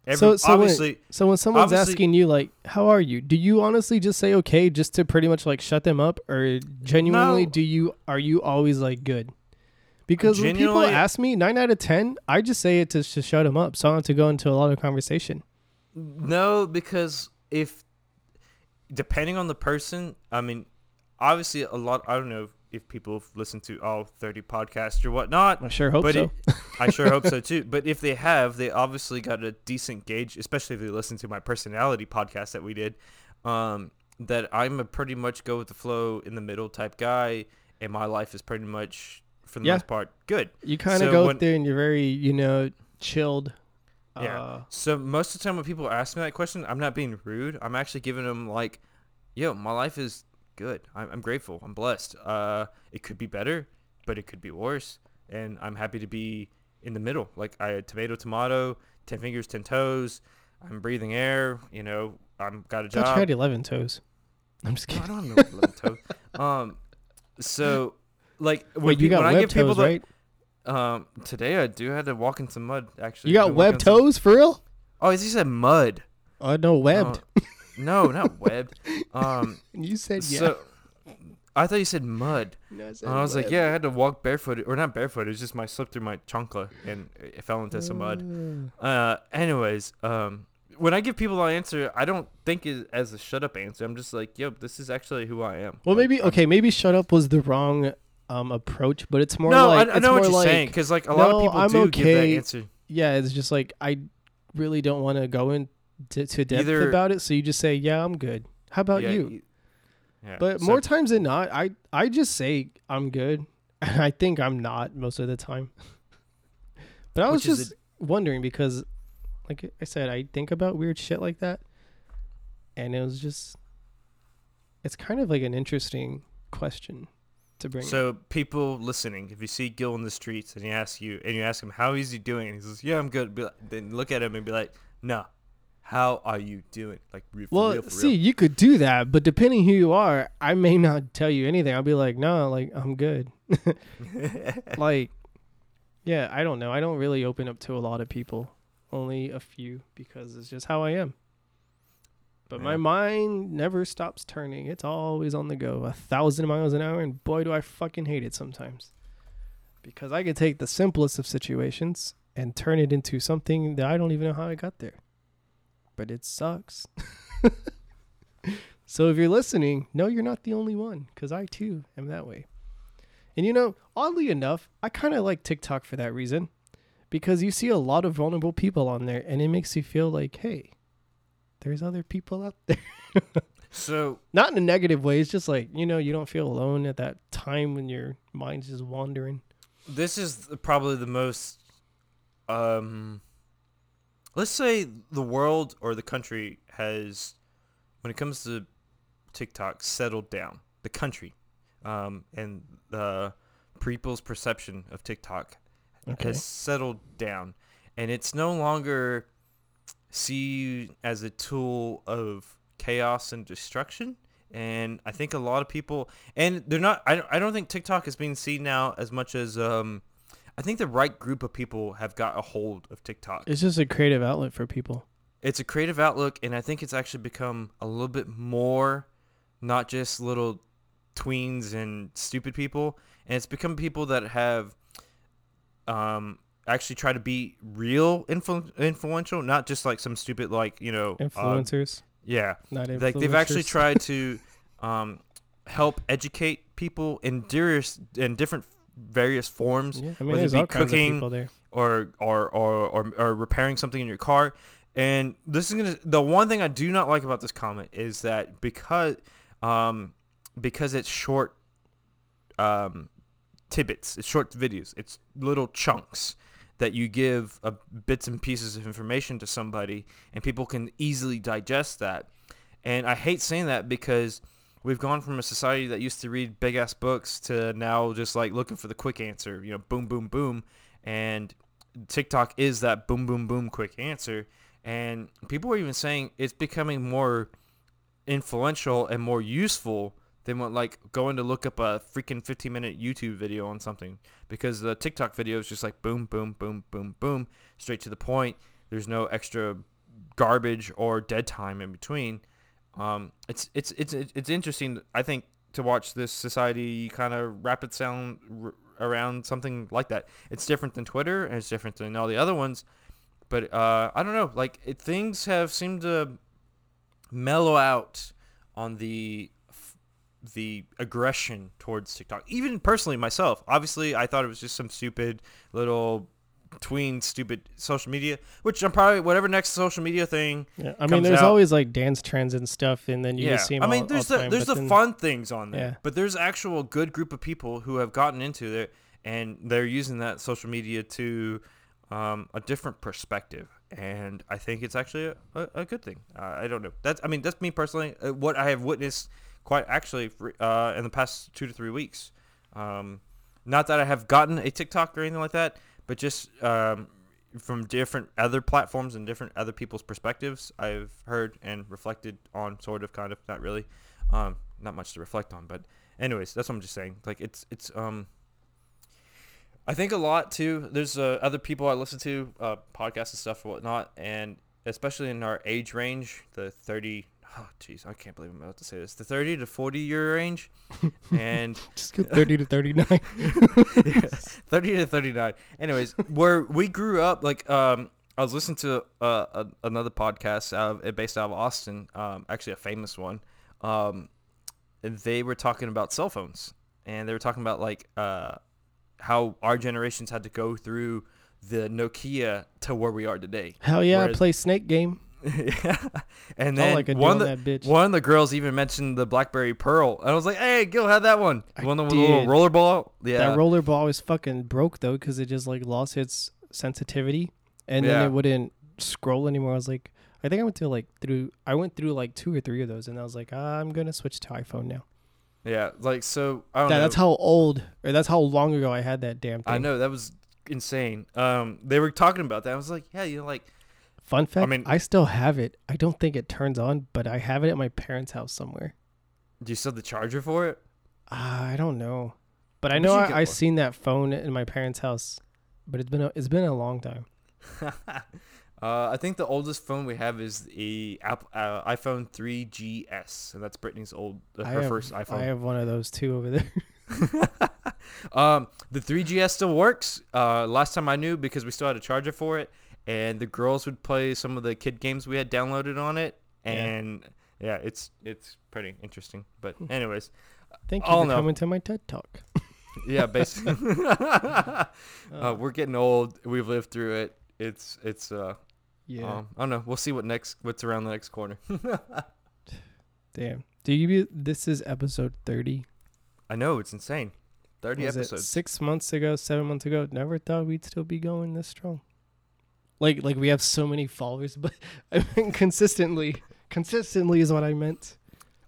every, So- so when- obviously, So when someone's asking you like, "How are you?" Do you honestly just say okay just to pretty much like shut them up, or genuinely No. do you are you always like good? Because when people Genuinely- ask me nine out of ten, I just say it to, to shut them up, so I don't have to go into a lot of conversation. No, because if depending on the person, I mean, obviously a lot. I don't know if people have listened to all thirty podcasts or whatnot. I sure hope but so. it, I sure hope so *laughs* too. But if they have, they obviously got a decent gauge, especially if they listen to my personality podcast that we did. Um, that I'm a pretty much go with the flow in the middle type guy, and my life is pretty much for the Yeah. most part good. You kind of So go when- there and you're very, you know, chilled. Yeah. Uh, So most of the time when people ask me that question, I'm not being rude. I'm actually giving them like, yo, my life is good. I'm, I'm grateful. I'm blessed. Uh, it could be better, but it could be worse. And I'm happy to be in the middle. Like I had tomato, tomato, ten fingers, ten toes. I'm breathing air. You know, I'm got a I job. had eleven toes. I'm just kidding. I don't have no little toe. Um, so like when, Wait, you pe- when got I web give people toes, the, right? um, today I do had to walk in some mud. Actually, You got web on some- toes for real? Oh, he said mud. Oh no, webbed. Uh, no, not webbed. *laughs* Um, you said yeah. so I thought you said mud. No, I, And I was like, yeah, I had to walk barefoot, or not barefoot. It was just my slip through my chancla and it fell into some mud. Uh, anyways, um, when I give people an answer, I don't think it as a shut up answer. I'm just like, yo, this is actually who I am. Well, maybe okay. Maybe shut up was the wrong um approach, but it's more no, like I, I it's know what you're like, saying because like a lot of people I'm do give that okay. answer. Yeah, it's just like I really don't want to go into to depth Either- about it, so you just say, "Yeah, I'm good." How about yeah, you? Yeah. But so- more times than not, I I just say I'm good, *laughs* and I think I'm not most of the time. *laughs* but I was just wondering because, like I said, I think about weird shit like that, and it was just, it's kind of like an interesting question to bring. So people listening, if you see Gil in the streets and he asks you, and you ask him how is he doing, and he says, "Yeah, I'm good," be like, then look at him and be like, "No, how are you doing?" Like, for well, real, see, real. you could do that, but depending who you are, I may not tell you anything. I'll be like, no, like I'm good. *laughs* *laughs* like, yeah, I don't know. I don't really open up to a lot of people, only a few, because it's just how I am. But my mind never stops turning. It's always on the go, a thousand miles an hour, and boy, do I fucking hate it sometimes. Because I could take the simplest of situations and turn it into something that I don't even know how I got there. But it sucks. *laughs* so if you're listening, no, you're not the only one, because I too am that way. And you know, oddly enough, I kind of like TikTok for that reason. Because you see a lot of vulnerable people on there, and it makes you feel like, hey, there's other people out there. *laughs* so Not in a negative way. It's just like, you know, you don't feel alone at that time when your mind's just wandering. this is probably the most um, let's say the world or the country has, when it comes to TikTok, settled down. The country, um, and the people's perception of TikTok Okay. has settled down, and it's no longer seen as a tool of chaos and destruction. And I think a lot of people, and they're not. I don't, I don't think TikTok is being seen now as much as um, I think the right group of people have got a hold of TikTok. It's just a creative outlet for people. It's a creative outlook, and I think it's actually become a little bit more, not just little tweens and stupid people, and it's become people that have, um, actually try to be real influ- influential, not just like some stupid like you know uh, Influencers, yeah, not influencers. like they've actually tried *laughs* to, um, help educate people in various in different various forms Yeah, I mean, whether it there's be cooking, of people there. or or, or or or repairing something in your car. And this is gonna the one thing I do not like about this comment is that because um because it's short um tidbits, it's short videos, it's little chunks that you give uh, bits and pieces of information to somebody and people can easily digest that. And I hate saying that because we've gone from a society that used to read big ass books to now just like looking for the quick answer, you know, boom, boom, boom. And TikTok is that boom, boom, boom quick answer. And people are even saying it's becoming more influential and more useful than what like going to look up a freaking 15 minute YouTube video on something because the TikTok video is just like boom, boom, boom, boom, boom, straight to the point. There's no extra garbage or dead time in between. Um, it's it's it's it's interesting. I think to watch this society kind of rapid sound r- around something like that. It's different than Twitter and it's different than all the other ones. But uh, I don't know. Like it, things have seemed to mellow out on the the aggression towards TikTok. Even personally myself, obviously, I thought it was just some stupid little tween stupid social media, which I'm probably whatever next social media thing Yeah, I mean, there's out- always like dance trends and stuff, and then you yeah, just see 'em I mean, all- there's all the time, there's the then- fun things on there, Yeah. but there's actual good group of people who have gotten into it and they're using that social media to um, a different perspective, and I think it's actually a, a, a good thing. Uh, I don't know. That's I mean that's me personally. Uh, what I have witnessed quite actually uh, in the past two to three weeks. Um, not that I have gotten a TikTok or anything like that, but just um, from different other platforms and different other people's perspectives, I've heard and reflected on, sort of, kind of, not really, um, not much to reflect on. But, anyways, that's what I'm just saying. Like, it's it's um. I think a lot too. There's uh, other people I listen to, uh, podcasts and stuff and whatnot, and especially in our age range, the 30. Oh, jeez, I can't believe I'm about to say this. The 30 to 40 year range, *laughs* and Just go 30 to 39. *laughs* yeah, 30 to 39 anyways where we grew up like um i was listening to uh, a, another podcast out of, based out of austin um actually a famous one um and they were talking about cell phones and they were talking about like uh how our generations had to go through the nokia to where we are today Hell yeah, I play Snake Game. *laughs* and all I then do one of the, one of the girls even mentioned the blackberry pearl and i was like hey gil had that one I one with the little did. roller ball yeah That roller ball was fucking broke though, because it just like lost its sensitivity, and then it wouldn't scroll anymore. I was like, I think I went through like through. I went through like two or three of those, and I was like, I'm gonna switch to iPhone now. yeah like so i don't That, know that's how old, or that's how long ago I had that damn thing. I know that was insane. Um, they were talking about that. I was like, yeah, you know, like Fun fact: I mean- I still have it. I don't think it turns on, but I have it at my parents' house somewhere. do you still have the charger for it? Uh, I don't know, but I know I, I seen that phone in my parents' house, but it's been a, it's been a long time. *laughs* uh, I think the oldest phone we have is the Apple, uh, iPhone 3GS, and that's Brittany's old uh, her have, first I have one of those too over there. *laughs* *laughs* um, the 3GS still works. Uh, last time I knew because we still had a charger for it, and the girls would play some of the kid games we had downloaded on it, and yeah, it's it's pretty interesting. But anyways, Thank you I'll for know. coming to my TED talk. *laughs* yeah, basically, *laughs* *laughs* uh, Uh, we're getting old. We've lived through it. It's it's uh, yeah, um, I don't know. We'll see what next what's around the next corner. damn. Do you? This is episode thirty. I know it's insane. Thirty Was episodes. six months ago, seven months ago? Never thought we'd still be going this strong. Like like we have so many followers, *laughs* but I mean consistently. Consistently is what I meant.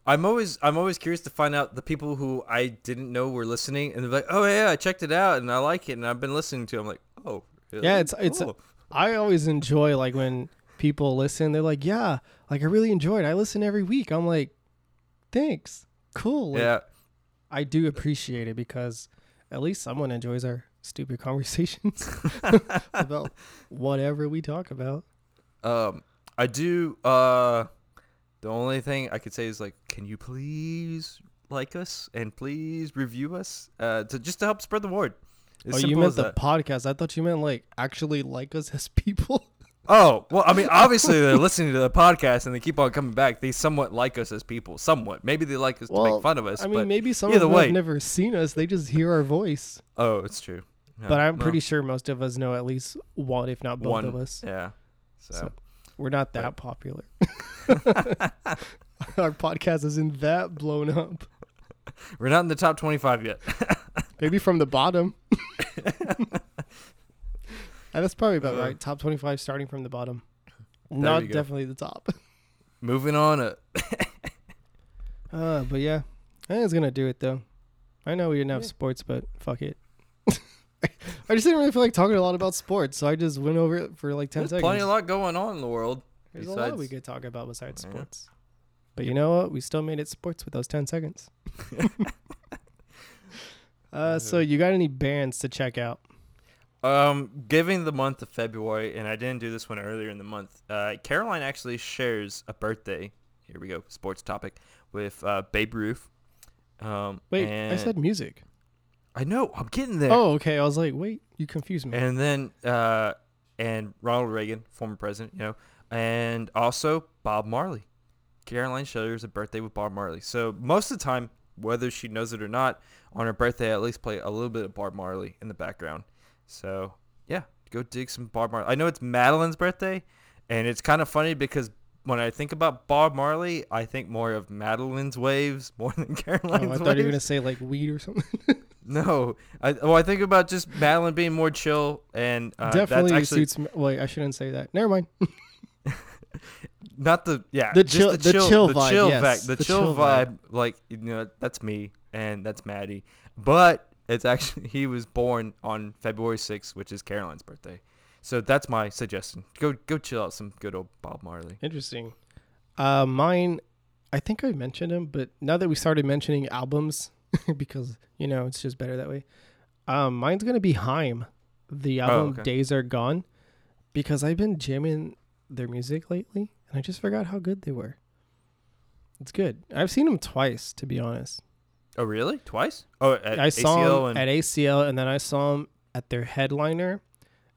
I'm always I'm always curious to find out the people who I didn't know were listening, and they're like, "Oh yeah, I checked it out and I like it, and I've been listening to." it. I'm like, "Oh, really? Yeah, it's- it's- Cool." I always enjoy like when people listen. They're like, "Yeah, like I really enjoyed. I listen every week." I'm like, "Thanks, cool." Like, yeah." I do appreciate it because at least someone enjoys our stupid conversations *laughs* about whatever we talk about. Um, I do. Uh, the only thing I could say is like, can you please like us and please review us? Uh, to just to help spread the word. As oh, you meant the that. podcast. I thought you meant like actually like us as people. Oh well, I mean, obviously they're listening to the podcast and they keep on coming back. They somewhat like us as people, somewhat. Maybe they like us to make fun of us. I mean, but maybe some either of them way. have never seen us. They just hear our voice. oh, it's true. Yeah, but I'm well, pretty sure most of us know at least one, if not both one of us. Yeah. So, So- We're not that But- popular. *laughs* *laughs* our podcast isn't that blown up. we're not in the top 25 yet. *laughs* Maybe from the bottom. *laughs* That's probably about Uh, right. Top 25 starting from the bottom. Not definitely the top. *laughs* Moving on. Uh, Uh, but yeah, I think it's gonna do it though. I know we didn't have Yeah. sports, but fuck it. *laughs* I just didn't really feel like talking a lot about sports, so I just went over it for like ten there's seconds. plenty a lot going on in the world. There's a lot we could talk about besides Yeah. sports. But you know what? We still made it sports with those ten seconds. uh, so you got any bands to check out? Um, giving the month of February, and I didn't do this one earlier in the month. Uh, Caroline actually shares a birthday. Here we go, sports topic with uh, Babe Ruth. Um, Wait, I said music. I know. I'm getting there. Oh, okay. I was like, wait, you confused me. And then uh, and Ronald Reagan, former president, you know, and also Bob Marley. Caroline shares a birthday with Bob Marley. So most of the time, whether she knows it or not, on her birthday, I at least play a little bit of Bob Marley in the background. So yeah, go dig some Bob Marley. I know it's Madeline's birthday, and it's kind of funny because when I think about Bob Marley, I think more of Madeline's waves *laughs* more than Caroline's. oh, I thought waves. you were gonna say like weed or something. *laughs* No, I well, I think about just Madeline being more chill, and uh, Definitely actually suits. Me. Wait, I shouldn't say that. Never mind. *laughs* not the yeah The chill- the chill vibe, chill yes, vac- the, the chill, chill vibe. vibe. Like you know, that's me and that's Maddie, but it's actually he was born on February sixth, which is Caroline's birthday. So that's my suggestion. Go go chill out some good old Bob Marley. Interesting. Uh, mine, I think I mentioned him, but now that we started mentioning albums, *laughs* because you know it's just better that way. Um, mine's gonna be Haim, the album okay. "Days Are Gone," because I've been jamming their music lately, and I just forgot how good they were. It's good. I've seen them twice, to be honest. Oh really? Twice? Oh, at I saw ACL them and at ACL, and then I saw them at their headliner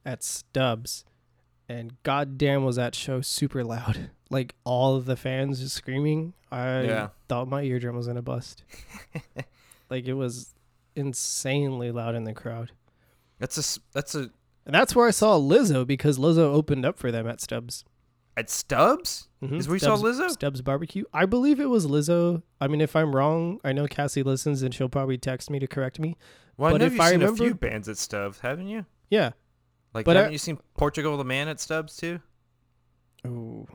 at Stubbs. And goddamn, was that show super loud! *laughs* Like all of the fans just screaming. I Yeah. thought my eardrum was gonna bust. *laughs* like it was insanely loud in the crowd. that's a that's a And that's where I saw Lizzo because Lizzo opened up for them at Stubbs. At Stubbs. Mhm. Is where you saw Lizzo? Stubbs Barbecue. I believe it was Lizzo. I mean, if I'm wrong, I know Cassie listens and she'll probably text me to correct me. Well, But I know if you've I seen a few bands at Stubbs, haven't you? Yeah. Like, But haven't you seen Portugal the Man at Stubbs too? Oh,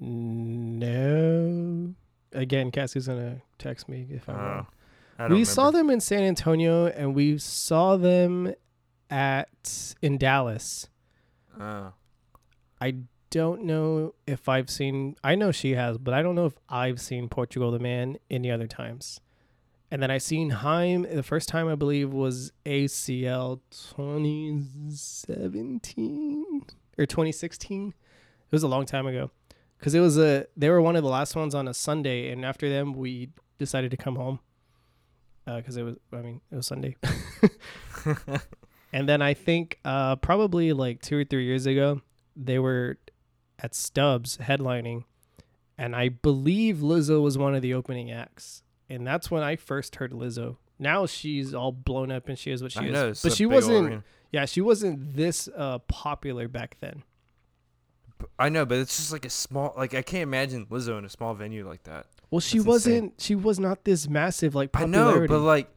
no. Again, Cassie's gonna text me if I'm Uh, wrong. I We don't saw remember. them in San Antonio, and we saw them at in Dallas. Uh, I don't know if I've seen. I know she has, but I don't know if I've seen Portugal the Man any other times. And then I seen Haim. The first time I believe was ACL 2017 or 2016. It was a long time ago, because it was a. They were one of the last ones on a Sunday, and after them we decided to come home. Because it was, I mean, it was Sunday. *laughs* And then I think uh, probably like two or three years ago, they were at Stubbs headlining, and I believe Lizzo was one of the opening acts, and that's when I first heard Lizzo. Now she's all blown up and she is what she I is, know, but she wasn't. Yeah, she wasn't this uh, popular back then. I know, but it's just like a small. Like I can't imagine Lizzo in a small venue like that. Well, she That's wasn't. She was not this massive like I popularity. know, but like,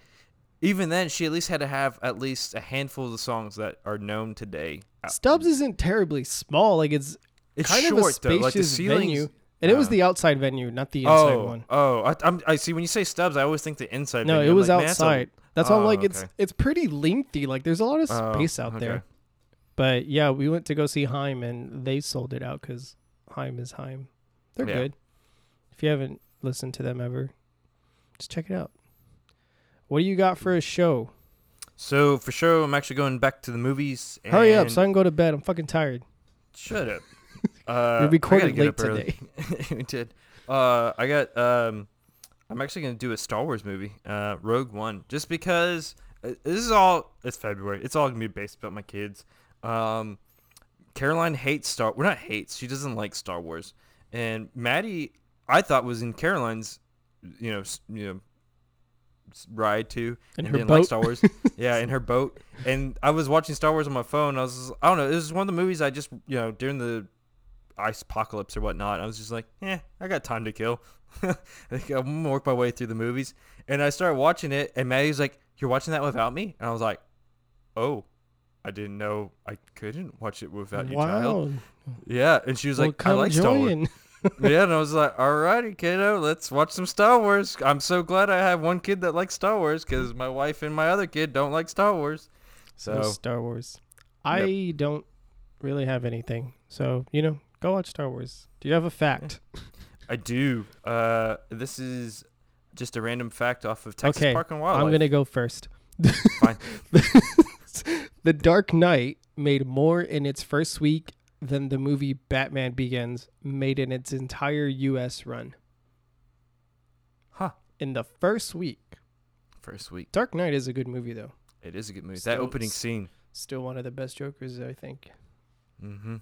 even then, she at least had to have at least a handful of the songs that are known today. Uh, Stubbs isn't terribly small. Like it's It's kind short of a spacious though. Like the ceilings. venue, and it was the outside venue, not the oh, inside oh, one. oh, I, I'm, I see. When you say Stubbs, I always think the inside. No, venue. it was like, man, that's a- outside. That's why I'm Oh, like it's okay. it's pretty lengthy. Like there's a lot of Oh, space out okay. there. But yeah, we went to go see Haim, and they sold it out because Haim is Haim. They're Yeah. good. If you haven't listened to them ever, just check it out. What do you got for a show? So for sure, I'm actually going back to the movies. Hurry up, so I can go to bed. I'm fucking tired. Shut up. Uh, we recorded late early. *laughs* we did. Uh, I got. Um, I'm actually gonna do a Star Wars movie, uh, Rogue One, just because uh, this is all. It's February. It's all gonna be based about my kids. Um, Caroline hates Star. Well, not hates. She doesn't like Star Wars. And Maddie, I thought was in Caroline's, you know, you know, ride to In and her didn't like boat. Star Wars. *laughs* yeah, in her boat. And I was watching Star Wars on my phone. I was, I don't know. It was one of the movies I just, you know, during the ice apocalypse or whatnot. I was just like, yeah, I got time to kill. *laughs* I think I'm gonna work my way through the movies. And I started watching it, and Maddie was like, "You're watching that without me?" And I was like, "Oh, I didn't know I couldn't watch it without you, child." wow. Yeah, and she was Well, like, "I like Star Wars." *laughs* yeah, and I was like, "Alrighty, kiddo, let's watch some Star Wars." I'm so glad I have one kid that likes Star Wars because my wife and my other kid don't like Star Wars. So So Star Wars. I don't really have anything. So, you know, go watch Star Wars. Do you have a fact? I do. Uh, this is just a random fact off of Texas Okay, Park and Wildlife. I'm going to go first. Fine. *laughs* the Dark Knight made more in its first week than the movie Batman Begins made in its entire US run. Huh. In the first week. First week. Dark Knight is a good movie though. It is a good movie. Still- that opening scene. Still one of the best Jokers, I think. Mm-hmm.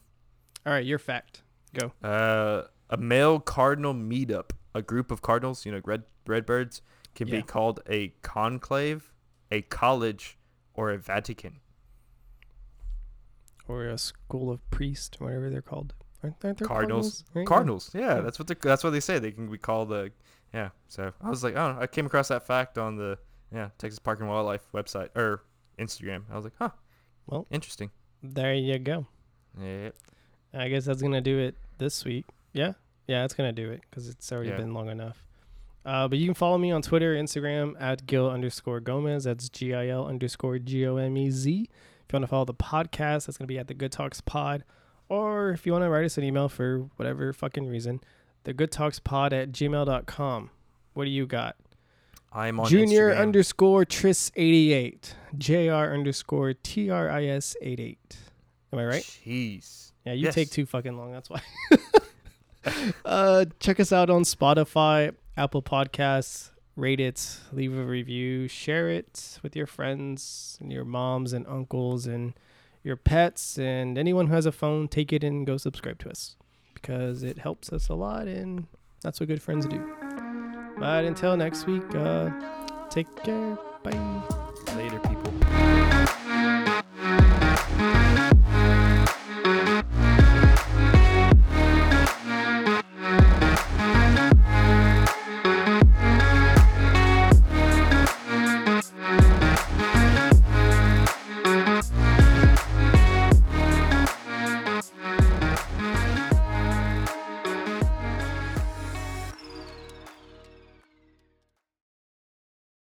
All right, your fact. Go. Uh, a male cardinal meetup. A group of cardinals, you know, red red birds, can Yeah. be called a conclave, a college, or a Vatican. Or a school of priests, whatever they're called. Aren't, aren't there Cardinals. Right? Cardinals. Yeah, Yeah. that's what they that's what they say. They can be called a yeah. So I was like, oh. I came across that fact on the yeah Texas Park and Wildlife website or Instagram. I was like, huh. Well. interesting. There you go. Yeah. I guess that's gonna do it this week. Yeah, yeah, that's gonna do it because it's already Yeah. been long enough. Uh, but you can follow me on Twitter, Instagram at Gil underscore Gomez. That's G I L underscore G O M E Z. If you want to follow the podcast, that's gonna be at the Good Talks Pod. Or if you want to write us an email for whatever fucking reason, the Good Talks Pod at gmail.com. What do you got? I'm on Junior Instagram. underscore Tris eighty eight. JR underscore T R I S 88. Am I right? Jeez. Yeah, you Yes. take too fucking long. That's why. *laughs* uh, check us out on Spotify, Apple Podcasts. Rate it, leave a review, share it with your friends and your moms and uncles and your pets and anyone who has a phone. Take it and go subscribe to us because it helps us a lot and that's what good friends do. But until next week, uh, take care. Bye.